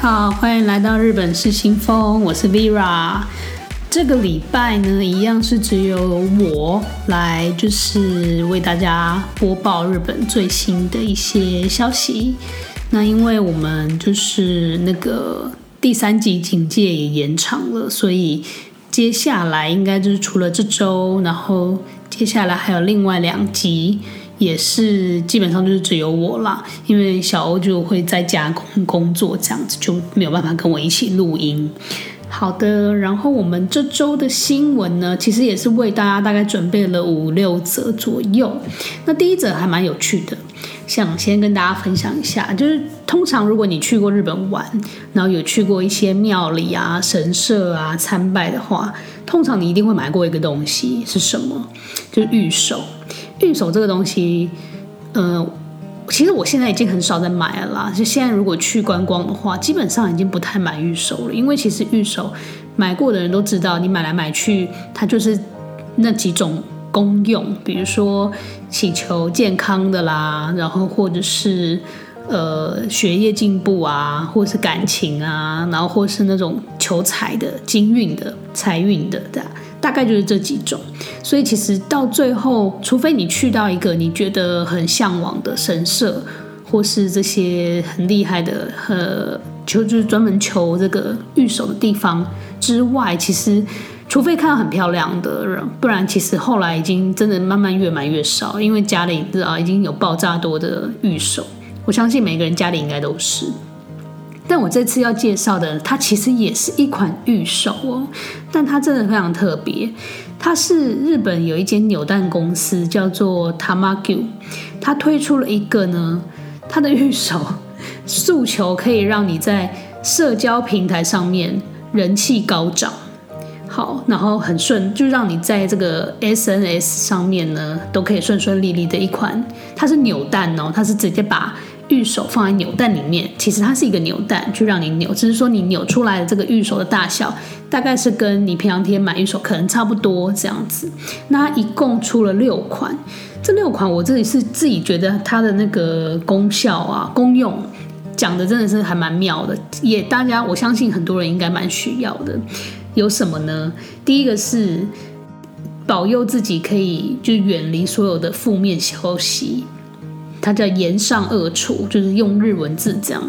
好，欢迎来到日本是新风，我是 Vera。这个礼拜呢，一样是只有我来，就是为大家播报日本最新的一些消息。那因为我们就是那个第三级警戒也延长了，所以接下来应该就是除了这周，然后接下来还有另外两集。也是基本上就是只有我啦，因为小欧就会在家工工作，这样子就没有办法跟我一起录音。好的，然后我们这周的新闻呢，其实也是为大家大概准备了五六则左右。那第一则还蛮有趣的，想先跟大家分享一下，就是通常如果你去过日本玩，然后有去过一些庙里啊、神社啊参拜的话，通常你一定会买过一个东西，是什么？就是御守。御守这个东西，呃，其实我现在已经很少在买了啦。就现在如果去观光的话，基本上已经不太买御守了，因为其实御守买过的人都知道，你买来买去，它就是那几种功用，比如说祈求健康的啦，然后或者是呃学业进步啊，或是感情啊，然后或是那种求财的、金运的、财运的，对。大概就是这几种，所以其实到最后，除非你去到一个你觉得很向往的神社，或是这些很厉害的，呃，求就是专门求这个御守的地方之外，其实除非看到很漂亮的人，不然其实后来已经真的慢慢越买越少，因为家里知道已经有爆炸多的御守，我相信每个人家里应该都是。但我这次要介绍的，它其实也是一款御守哦，但它真的非常特别。它是日本有一间扭蛋公司叫做 Tamagu，它推出了一个呢，它的御守诉求可以让你在社交平台上面人气高涨，好，然后很顺，就让你在这个 SNS 上面呢都可以顺顺利利的一款。它是扭蛋哦，它是直接把。玉手放在扭蛋里面，其实它是一个扭蛋，就让你扭，只是说你扭出来的这个玉手的大小，大概是跟你平常天买玉手可能差不多这样子。那它一共出了六款，这六款我自己是自己觉得它的那个功效啊、功用讲的真的是还蛮妙的，也大家我相信很多人应该蛮需要的。有什么呢？第一个是保佑自己可以就远离所有的负面消息。它叫炎上恶处，就是用日文字这样。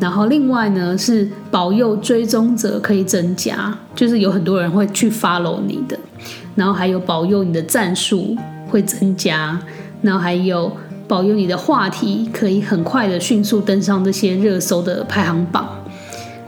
然后另外呢是保佑追踪者可以增加，就是有很多人会去 follow 你的。然后还有保佑你的战术会增加，然后还有保佑你的话题可以很快的迅速登上这些热搜的排行榜。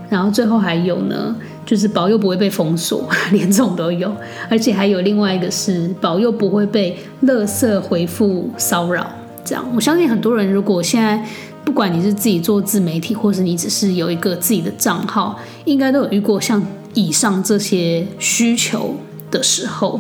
然后最后还有呢，就是保佑不会被封锁，连这种都有。而且还有另外一个是保佑不会被垃圾回复骚扰。这样，我相信很多人，如果现在不管你是自己做自媒体，或是你只是有一个自己的账号，应该都有遇过像以上这些需求的时候。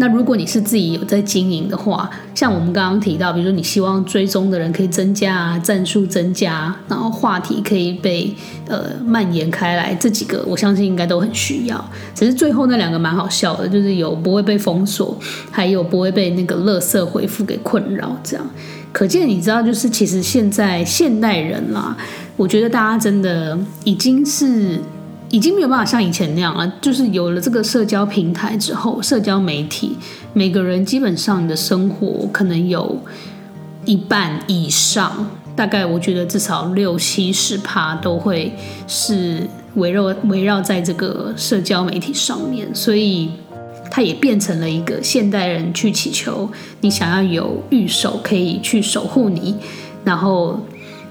那如果你是自己有在经营的话，像我们刚刚提到，比如说你希望追踪的人可以增加啊，赞数增加，然后话题可以被呃蔓延开来，这几个我相信应该都很需要。只是最后那两个蛮好笑的，就是有不会被封锁，还有不会被那个垃圾回复给困扰，这样。可见你知道，就是其实现在现代人啦，我觉得大家真的已经是。已经没有办法像以前那样了，就是有了这个社交平台之后，社交媒体，每个人基本上你的生活可能有一半以上，大概我觉得至少六七十趴都会是围绕围绕在这个社交媒体上面，所以它也变成了一个现代人去祈求你想要有御守可以去守护你，然后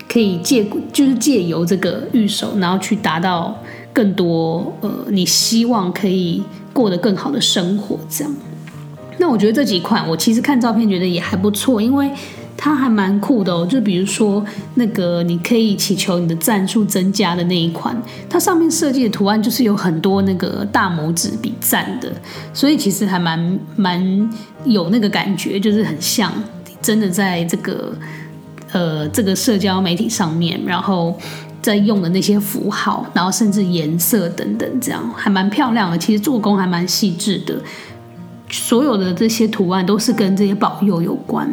可以借就是借由这个御守，然后去达到。更多呃，你希望可以过得更好的生活，这样。那我觉得这几款，我其实看照片觉得也还不错，因为它还蛮酷的哦。就比如说那个你可以祈求你的赞数增加的那一款，它上面设计的图案就是有很多那个大拇指比赞的，所以其实还蛮蛮有那个感觉，就是很像真的在这个呃这个社交媒体上面，然后。在用的那些符号，然后甚至颜色等等，这样还蛮漂亮的。其实做工还蛮细致的。所有的这些图案都是跟这些保佑有关。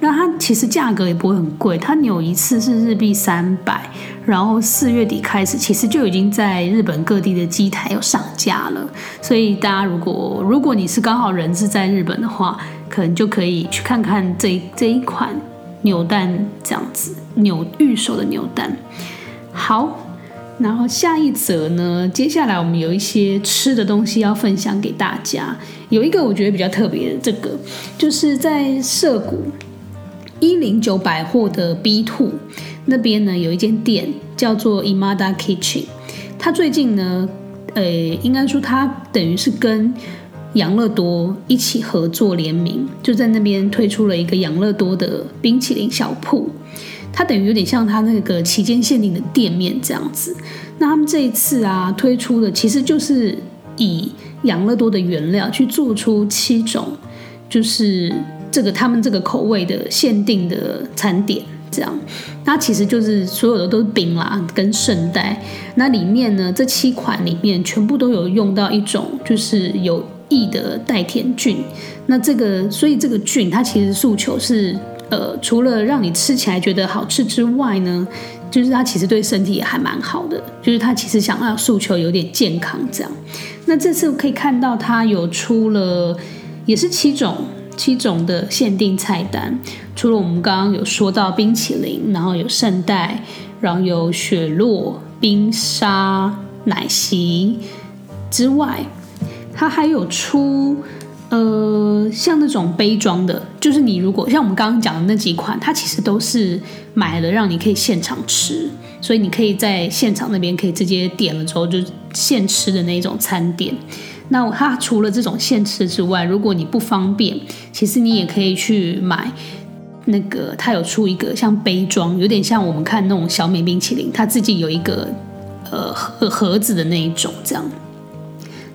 那它其实价格也不会很贵，它扭一次是日币三百，然后四月底开始，其实就已经在日本各地的机台有上架了。所以大家如果如果你是刚好人是在日本的话，可能就可以去看看这这一款扭蛋这样子，扭御守的扭蛋。好。然后下一则呢，接下来我们有一些吃的东西要分享给大家。有一个我觉得比较特别的，这个就是在涩谷一零九百货的 B Two 那边呢，有一间店叫做 Imada Kitchen。它最近呢，呃，应该说它等于是跟养乐多一起合作联名，就在那边推出了一个养乐多的冰淇淋小铺。它等于有点像它那个期间限定的店面这样子。那他们这一次啊推出的其实就是以养乐多的原料去做出七种，就是这个他们这个口味的限定的餐点这样。那其实就是所有的都是冰啦跟圣代。那里面呢，这七款里面全部都有用到一种就是有益的代田菌。那这个所以这个菌它其实诉求是。呃，除了让你吃起来觉得好吃之外呢，就是它其实对身体也还蛮好的。就是它其实想要诉求有点健康这样。那这次可以看到它有出了，也是七种七种的限定菜单。除了我们刚刚有说到冰淇淋，然后有圣代，然后有雪落、冰沙、奶昔之外，它还有出。呃，像那种杯装的，就是你如果像我们刚刚讲的那几款，它其实都是买了让你可以现场吃，所以你可以在现场那边可以直接点了之后就现吃的那种餐点。那它除了这种现吃之外，如果你不方便，其实你也可以去买那个，它有出一个像杯装，有点像我们看那种小美冰淇淋，它自己有一个呃盒盒子的那一种这样。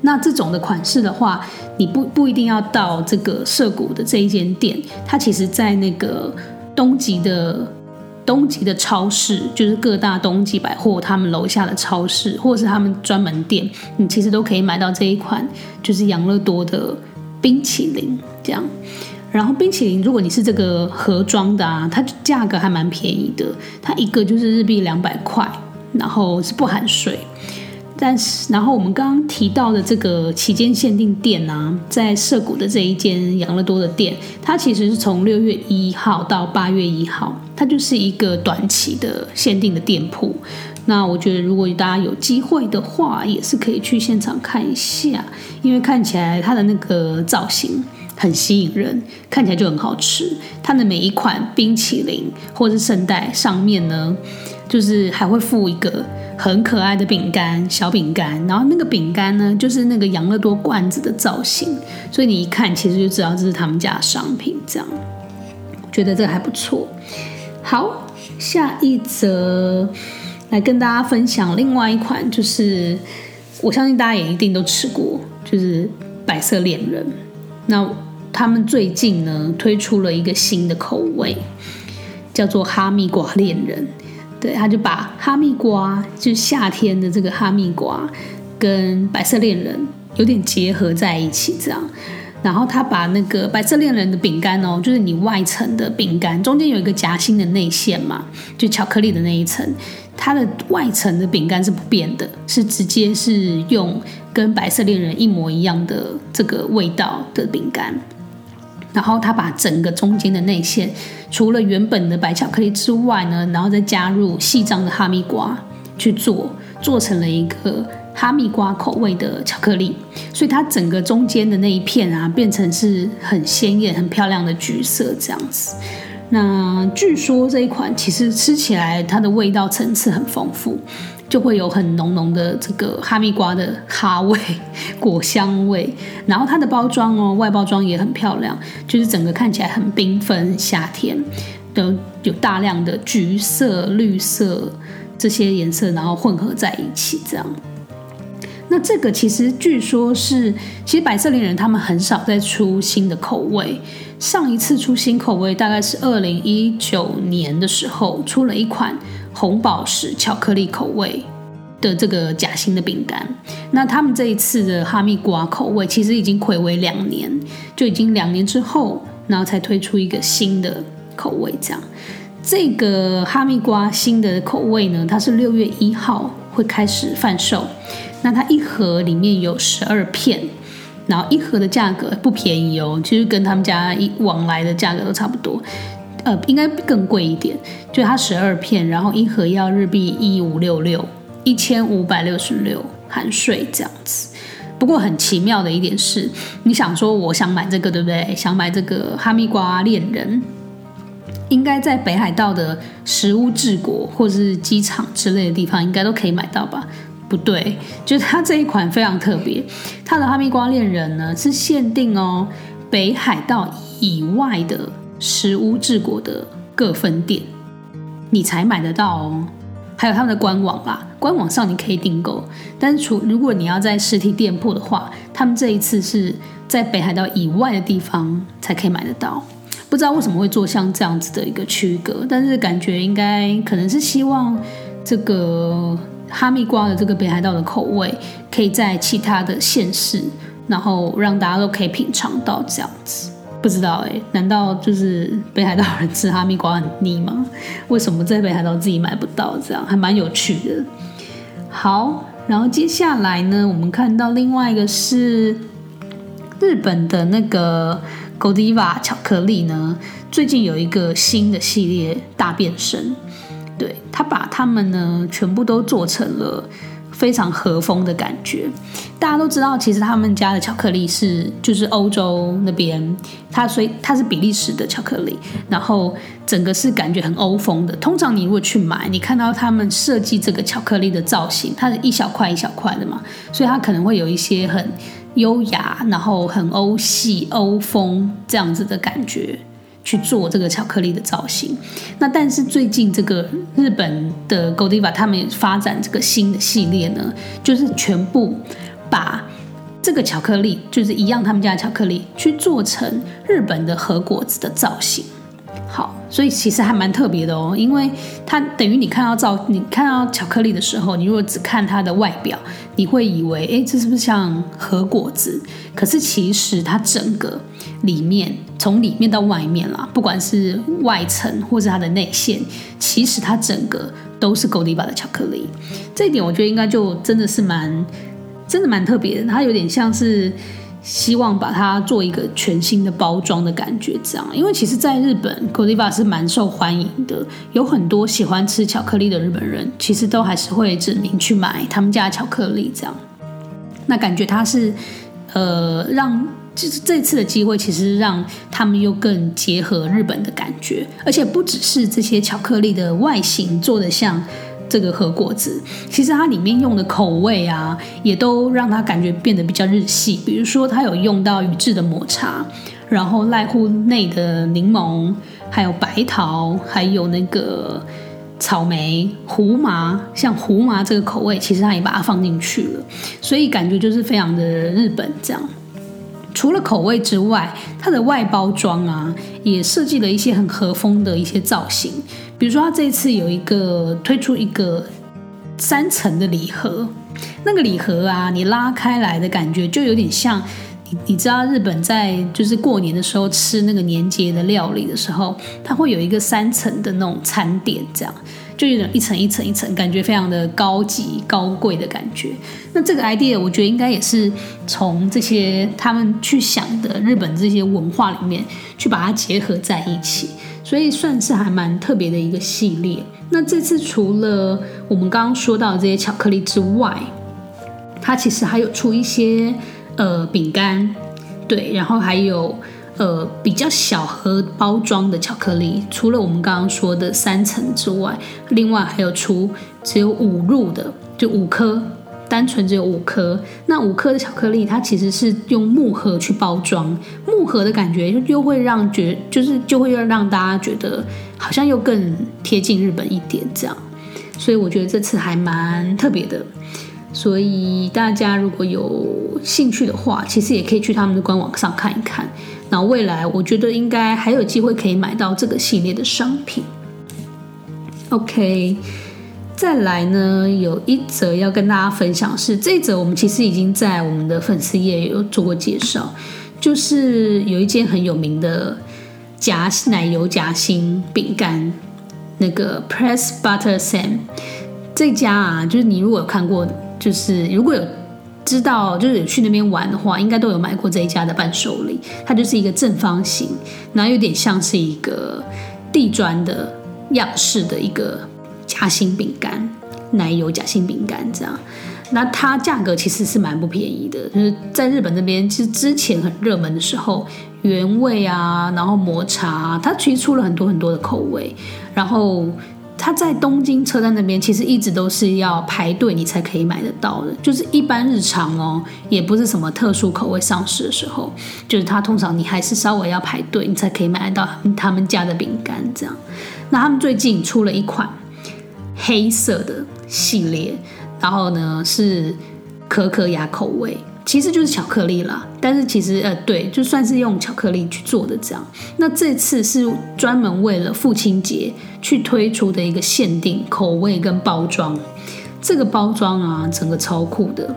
那这种的款式的话，你不不一定要到这个涩谷的这一间店，它其实在那个东急的东急的超市，就是各大东急百货他们楼下的超市，或是他们专门店，你其实都可以买到这一款，就是养乐多的冰淇淋这样。然后冰淇淋，如果你是这个盒装的啊，它价格还蛮便宜的，它一个就是日币两百块，然后是不含税。但是，然后我们刚刚提到的这个期间限定店啊，在涩谷的这一间养乐多的店，它其实是从六月一号到八月一号，它就是一个短期的限定的店铺。那我觉得，如果大家有机会的话，也是可以去现场看一下，因为看起来它的那个造型很吸引人，看起来就很好吃。它的每一款冰淇淋或是圣代上面呢，就是还会附一个。很可爱的饼干，小饼干，然后那个饼干呢，就是那个养乐多罐子的造型，所以你一看其实就知道这是他们家的商品。这样，觉得这个还不错。好，下一则来跟大家分享另外一款，就是我相信大家也一定都吃过，就是白色恋人。那他们最近呢推出了一个新的口味，叫做哈密瓜恋人。对，他就把哈密瓜，就是夏天的这个哈密瓜，跟白色恋人有点结合在一起，这样。然后他把那个白色恋人的饼干哦，就是你外层的饼干中间有一个夹心的内馅嘛，就巧克力的那一层，它的外层的饼干是不变的，是直接是用跟白色恋人一模一样的这个味道的饼干。然后他把整个中间的内馅，除了原本的白巧克力之外呢，然后再加入细张的哈密瓜去做，做成了一个哈密瓜口味的巧克力。所以它整个中间的那一片啊，变成是很鲜艳、很漂亮的橘色这样子。那据说这一款其实吃起来它的味道层次很丰富。就会有很浓浓的这个哈密瓜的哈味、果香味，然后它的包装哦，外包装也很漂亮，就是整个看起来很缤纷，夏天都有大量的橘色、绿色这些颜色，然后混合在一起这样。那这个其实据说是，其实百色恋人他们很少再出新的口味，上一次出新口味大概是二零一九年的时候出了一款。红宝石巧克力口味的这个夹心的饼干。那他们这一次的哈密瓜口味其实已经睽违两年，就已经两年之后，然后才推出一个新的口味。这样，这个哈密瓜新的口味呢，它是六月一号会开始贩售。那它一盒里面有十二片。然后一盒的价格不便宜哦，其实跟他们家一往来的价格都差不多，呃，应该更贵一点。就它十二片，然后一盒要日币一五六六，一千五百六十六含税这样子。不过很奇妙的一点是，你想说我想买这个对不对？想买这个哈密瓜恋人，应该在北海道的食物治国或者是机场之类的地方，应该都可以买到吧？不对，就是它这一款非常特别，它的哈密瓜恋人呢是限定哦，北海道以外的食屋治国的各分店，你才买得到哦。还有他们的官网啦，官网上你可以订购，但是除如果你要在实体店铺的话，他们这一次是在北海道以外的地方才可以买得到。不知道为什么会做像这样子的一个区隔，但是感觉应该可能是希望这个。哈密瓜的这个北海道的口味，可以在其他的县市，然后让大家都可以品尝到这样子。不知道哎，难道就是北海道人吃哈密瓜很腻吗？为什么在北海道自己买不到？这样还蛮有趣的。好，然后接下来呢，我们看到另外一个是日本的那个 Godiva 巧克力呢，最近有一个新的系列大变身。对，他把他们呢全部都做成了非常和风的感觉。大家都知道，其实他们家的巧克力是就是欧洲那边，它所以它是比利时的巧克力，然后整个是感觉很欧风的。通常你如果去买，你看到他们设计这个巧克力的造型，它是一小块一小块的嘛，所以它可能会有一些很优雅，然后很欧系欧风这样子的感觉。去做这个巧克力的造型，那但是最近这个日本的 Godiva 他们发展这个新的系列呢，就是全部把这个巧克力，就是一样他们家的巧克力，去做成日本的和果子的造型。好，所以其实还蛮特别的哦，因为它等于你看到造，你看到巧克力的时候，你如果只看它的外表，你会以为，哎，这是不是像和果子？可是其实它整个里面，从里面到外面啦，不管是外层或是它的内馅，其实它整个都是 Godiva 的巧克力。这一点我觉得应该就真的是蛮，真的蛮特别的，它有点像是。希望把它做一个全新的包装的感觉，这样，因为其实，在日本，Godiva 是蛮受欢迎的，有很多喜欢吃巧克力的日本人，其实都还是会指名去买他们家的巧克力，这样。那感觉它是，呃，让就是这次的机会，其实让他们又更结合日本的感觉，而且不只是这些巧克力的外形做的像。这个和果子，其实它里面用的口味啊，也都让它感觉变得比较日系。比如说，它有用到宇治的抹茶，然后濑户内的柠檬，还有白桃，还有那个草莓、胡麻。像胡麻这个口味，其实它也把它放进去了，所以感觉就是非常的日本这样。除了口味之外，它的外包装啊，也设计了一些很和风的一些造型。比如说，它这一次有一个推出一个三层的礼盒，那个礼盒啊，你拉开来的感觉就有点像你，你知道日本在就是过年的时候吃那个年节的料理的时候，它会有一个三层的那种餐点，这样。就有点一层一层一层，感觉非常的高级高贵的感觉。那这个 idea 我觉得应该也是从这些他们去想的日本这些文化里面去把它结合在一起，所以算是还蛮特别的一个系列。那这次除了我们刚刚说到的这些巧克力之外，它其实还有出一些呃饼干，对，然后还有。呃，比较小盒包装的巧克力，除了我们刚刚说的三层之外，另外还有出只有五入的，就五颗，单纯只有五颗。那五颗的巧克力，它其实是用木盒去包装，木盒的感觉又会让觉，就是就会让大家觉得好像又更贴近日本一点这样。所以我觉得这次还蛮特别的。所以大家如果有兴趣的话，其实也可以去他们的官网上看一看。那未来我觉得应该还有机会可以买到这个系列的商品。OK，再来呢，有一则要跟大家分享是，这一则我们其实已经在我们的粉丝页有做过介绍，就是有一间很有名的夹奶油夹心饼干，那个 Press Butter Sam 这家啊，就是你如果有看过，就是如果有知道，就是有去那边玩的话，应该都有买过这一家的伴手礼。它就是一个正方形，然后有点像是一个地砖的样式的一个。夹心饼干，奶油夹心饼干这样，那它价格其实是蛮不便宜的。就是在日本那边，其实之前很热门的时候，原味啊，然后抹茶，它其实出了很多很多的口味。然后它在东京车站那边，其实一直都是要排队你才可以买得到的。就是一般日常哦，也不是什么特殊口味上市的时候，就是它通常你还是稍微要排队，你才可以买得到他们家的饼干这样。那他们最近出了一款。黑色的系列，然后呢是可可亚口味，其实就是巧克力啦。但是其实呃对，就算是用巧克力去做的这样。那这次是专门为了父亲节去推出的一个限定口味跟包装。这个包装啊，整个超酷的，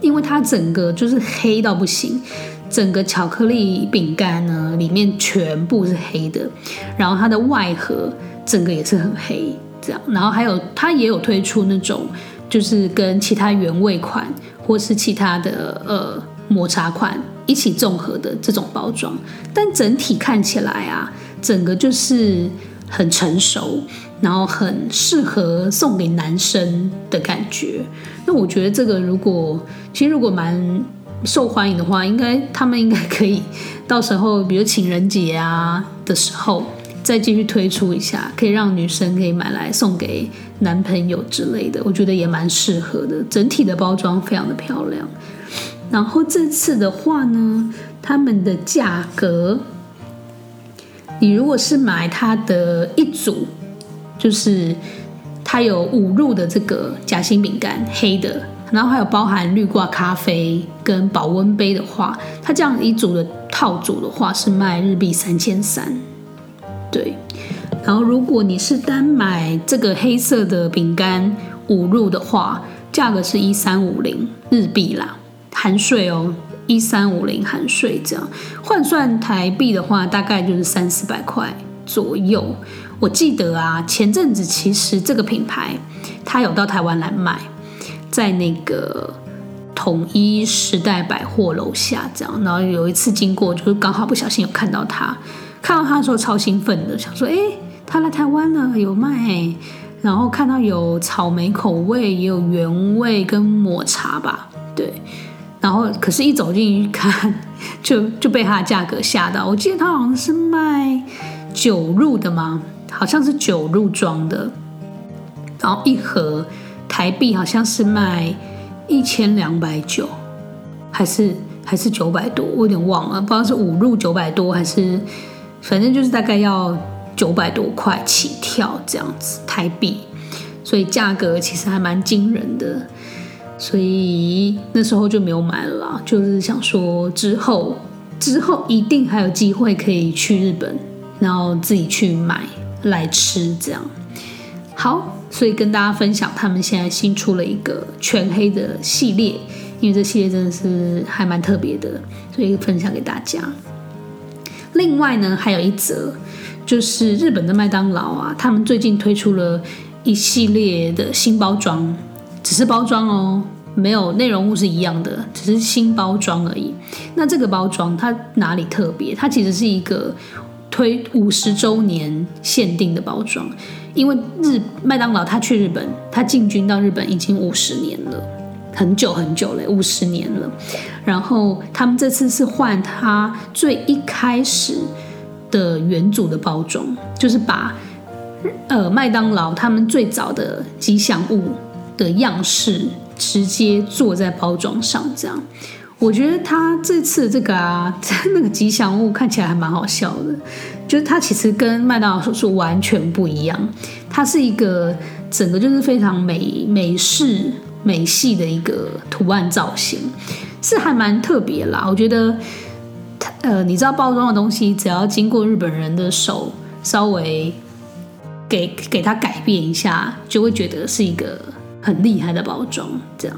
因为它整个就是黑到不行，整个巧克力饼干呢里面全部是黑的，然后它的外盒整个也是很黑。这样，然后还有它也有推出那种，就是跟其他原味款或是其他的呃抹茶款一起综合的这种包装，但整体看起来啊，整个就是很成熟，然后很适合送给男生的感觉。那我觉得这个如果其实如果蛮受欢迎的话，应该他们应该可以到时候，比如情人节啊的时候。再继续推出一下，可以让女生可以买来送给男朋友之类的，我觉得也蛮适合的。整体的包装非常的漂亮。然后这次的话呢，他们的价格，你如果是买它的一组，就是它有五入的这个夹心饼干，黑的，然后还有包含绿挂咖啡跟保温杯的话，它这样一组的套组的话是卖日币三千三。对，然后如果你是单买这个黑色的饼干五入的话，价格是一三五零日币啦，含税哦，一三五零含税这样，换算台币的话，大概就是三四百块左右。我记得啊，前阵子其实这个品牌它有到台湾来卖，在那个统一时代百货楼下这样，然后有一次经过，就是刚好不小心有看到它。看到他的时候超兴奋的，想说：“哎，他来台湾了，有卖。”然后看到有草莓口味，也有原味跟抹茶吧，对。然后可是，一走进去看，就就被它的价格吓到。我记得他好像是卖九入的吗？好像是九入装的。然后一盒台币好像是卖一千两百九，还是还是九百多？我有点忘了，不知道是五入九百多还是。反正就是大概要九百多块起跳这样子台币，所以价格其实还蛮惊人的，所以那时候就没有买了。就是想说之后之后一定还有机会可以去日本，然后自己去买来吃这样。好，所以跟大家分享他们现在新出了一个全黑的系列，因为这系列真的是还蛮特别的，所以分享给大家。另外呢，还有一则，就是日本的麦当劳啊，他们最近推出了一系列的新包装，只是包装哦，没有内容物是一样的，只是新包装而已。那这个包装它哪里特别？它其实是一个推五十周年限定的包装，因为日麦当劳它去日本，它进军到日本已经五十年了。很久很久了，五十年了。然后他们这次是换它最一开始的元祖的包装，就是把呃麦当劳他们最早的吉祥物的样式直接做在包装上。这样，我觉得他这次这个啊，那个吉祥物看起来还蛮好笑的，就是它其实跟麦当劳是完全不一样，它是一个整个就是非常美美式。美系的一个图案造型是还蛮特别啦，我觉得，呃，你知道包装的东西，只要经过日本人的手稍微给给它改变一下，就会觉得是一个很厉害的包装，这样。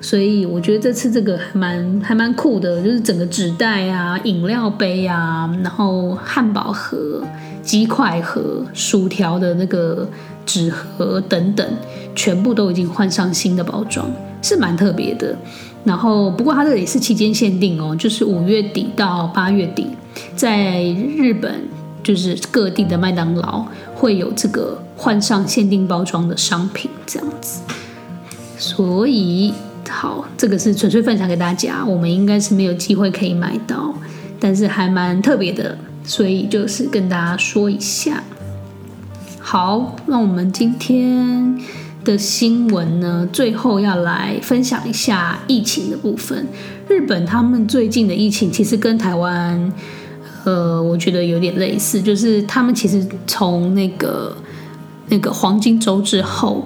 所以我觉得这次这个还蛮还蛮酷的，就是整个纸袋啊、饮料杯啊，然后汉堡盒、鸡块盒、薯条的那个纸盒等等，全部都已经换上新的包装，是蛮特别的。然后不过它这也是期间限定哦，就是五月底到八月底，在日本就是各地的麦当劳会有这个换上限定包装的商品这样子，所以。好，这个是纯粹分享给大家，我们应该是没有机会可以买到，但是还蛮特别的，所以就是跟大家说一下。好，那我们今天的新闻呢，最后要来分享一下疫情的部分。日本他们最近的疫情其实跟台湾，呃，我觉得有点类似，就是他们其实从那个那个黄金周之后。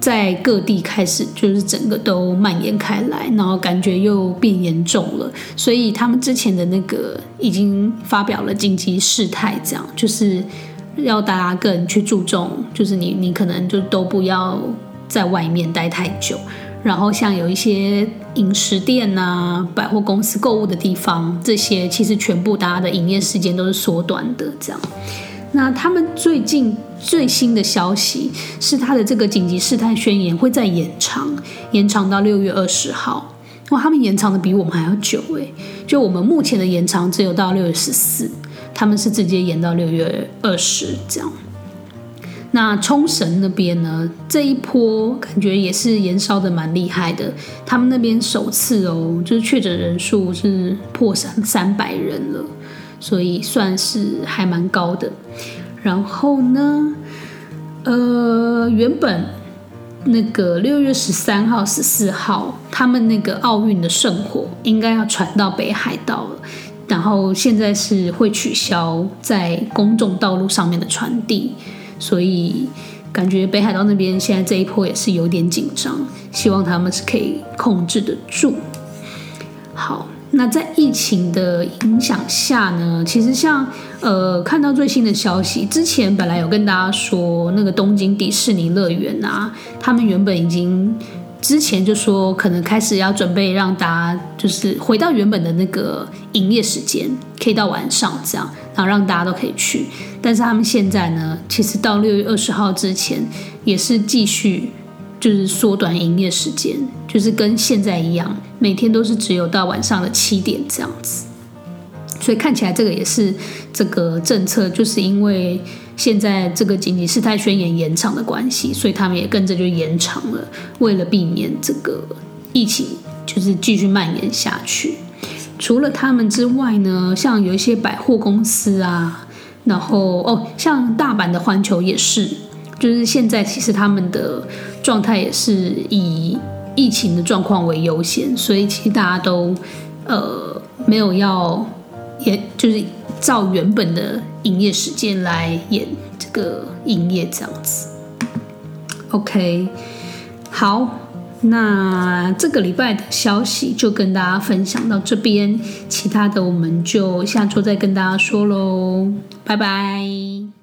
在各地开始就是整个都蔓延开来，然后感觉又变严重了，所以他们之前的那个已经发表了紧急事态，这样就是要大家更去注重，就是你你可能就都不要在外面待太久，然后像有一些饮食店啊、百货公司购物的地方，这些其实全部大家的营业时间都是缩短的，这样。那他们最近最新的消息是，他的这个紧急事态宣言会再延长，延长到六月二十号。哇，他们延长的比我们还要久诶。就我们目前的延长只有到六月十四，他们是直接延到六月二十这样。那冲绳那边呢，这一波感觉也是延烧的蛮厉害的，他们那边首次哦，就是确诊人数是破三三百人了。所以算是还蛮高的，然后呢，呃，原本那个六月十三号、十四号，他们那个奥运的圣火应该要传到北海道了，然后现在是会取消在公众道路上面的传递，所以感觉北海道那边现在这一波也是有点紧张，希望他们是可以控制得住。好。那在疫情的影响下呢，其实像呃看到最新的消息，之前本来有跟大家说那个东京迪士尼乐园啊，他们原本已经之前就说可能开始要准备让大家就是回到原本的那个营业时间，可以到晚上这样，然后让大家都可以去。但是他们现在呢，其实到六月二十号之前也是继续。就是缩短营业时间，就是跟现在一样，每天都是只有到晚上的七点这样子。所以看起来这个也是这个政策，就是因为现在这个紧急事态宣言延长的关系，所以他们也跟着就延长了，为了避免这个疫情就是继续蔓延下去。除了他们之外呢，像有一些百货公司啊，然后哦，像大阪的环球也是。就是现在，其实他们的状态也是以疫情的状况为优先，所以其实大家都呃没有要也就是照原本的营业时间来演这个营业这样子。OK，好，那这个礼拜的消息就跟大家分享到这边，其他的我们就下周再跟大家说喽，拜拜。